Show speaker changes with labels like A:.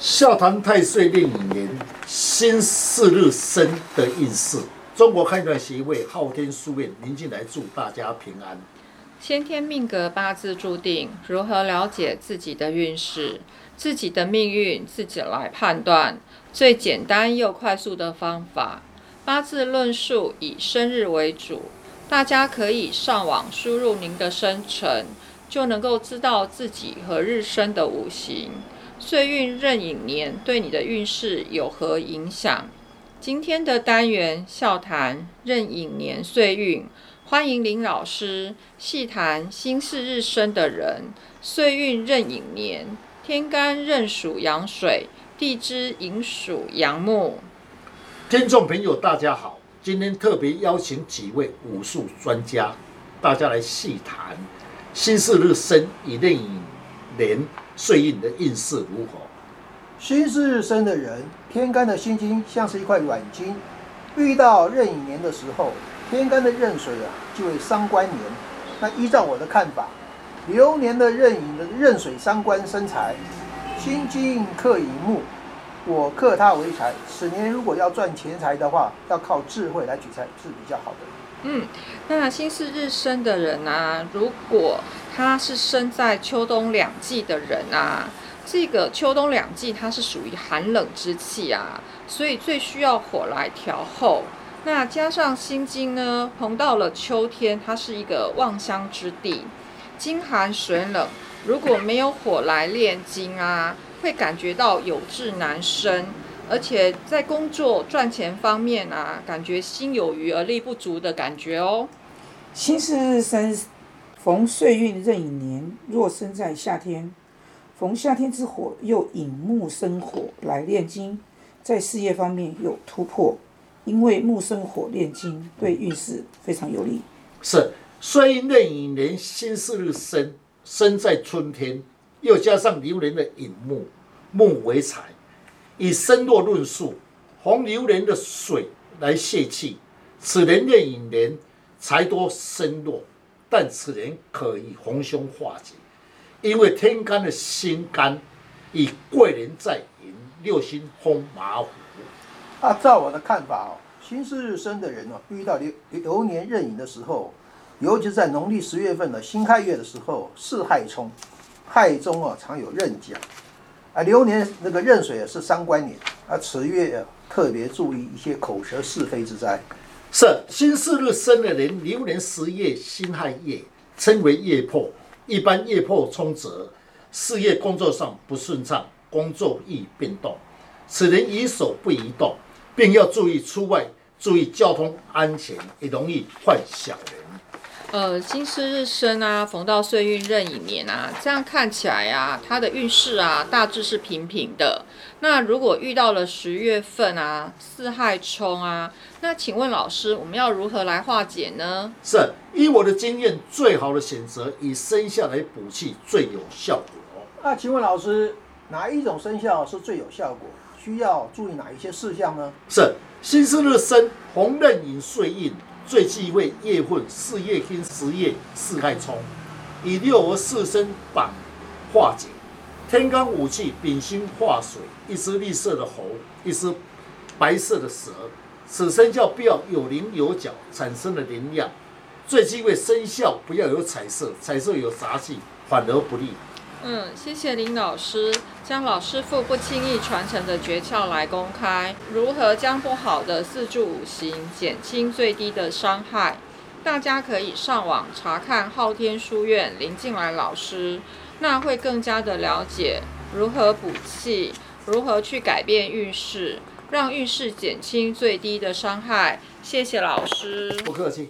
A: 笑谈太岁令五年新四日生的运势。中国判断协会昊天书院宁静来祝大家平安。
B: 先天命格八字注定，如何了解自己的运势、自己的命运，自己来判断。最简单又快速的方法，八字论述以生日为主，大家可以上网输入您的生辰，就能够知道自己和日生的五行。岁运壬寅年对你的运势有何影响？今天的单元笑谈壬寅年岁运，欢迎林老师细谈新四日生的人。岁运壬寅年，天干壬属阳水，地支寅属阳木。
A: 听众朋友，大家好，今天特别邀请几位武术专家，大家来细谈新四日生以壬寅年。岁运的运势如何？
C: 辛巳日生的人，天干的辛金像是一块软金，遇到壬寅年的时候，天干的壬水啊，就会伤官年。那依照我的看法，流年的壬寅的壬水伤官生财，辛金克乙木，我克它为财。此年如果要赚钱财的话，要靠智慧来取财是比较好的。
B: 嗯，那新四日生的人啊，如果他是生在秋冬两季的人啊，这个秋冬两季它是属于寒冷之气啊，所以最需要火来调候。那加上心经呢，逢到了秋天，它是一个旺香之地，金寒水冷，如果没有火来炼金啊，会感觉到有志难伸，而且在工作赚钱方面啊，感觉心有余而力不足的感觉哦。
D: 新四日生。逢岁运壬寅年，若生在夏天，逢夏天之火又引木生火来炼金，在事业方面有突破，因为木生火炼金对运势非常有利。
A: 是岁运壬寅年新四日生，生在春天，又加上流年的引木，木为财，以生络论述，逢流年的水来泄气，此年壬寅年财多生络。但此人可以逢凶化吉，因为天干的辛干以贵人在寅，六星封马虎。
C: 啊，照我的看法哦，辛巳日生的人哦，遇到流流年壬寅的时候，尤其是在农历十月份的辛亥月的时候，四亥冲，亥中啊常有壬甲，啊流年那个壬水啊是伤官年，啊此月啊特别注意一些口舌是非之灾。
A: 是辛巳日生的人，流年十月辛亥月，称为月破。一般月破冲折，事业工作上不顺畅，工作易变动。此人宜守不宜动，并要注意出外，注意交通安全，也容易犯小人。
B: 呃，金巳日生啊，逢到岁运壬寅年啊，这样看起来啊，他的运势啊，大致是平平的。那如果遇到了十月份啊，四害冲啊，那请问老师，我们要如何来化解呢？
A: 是，依我的经验，最好的选择以生肖来补气最有效果。
C: 那请问老师，哪一种生肖是最有效果？需要注意哪一些事项呢？
A: 是，辛巳日生，红壬寅岁运。最忌讳夜混，四夜金，十夜四害冲，以六合四生板化解。天干五气丙辛化水，一只绿色的猴，一只白色的蛇。此生肖不要有棱有角，产生的能量。最忌讳生肖不要有彩色，彩色有杂气，反而不利。
B: 嗯，谢谢林老师将老师傅不轻易传承的诀窍来公开，如何将不好的四柱五行减轻最低的伤害？大家可以上网查看昊天书院林静来老师，那会更加的了解如何补气，如何去改变运势，让运势减轻最低的伤害。谢谢老师，
A: 不客气。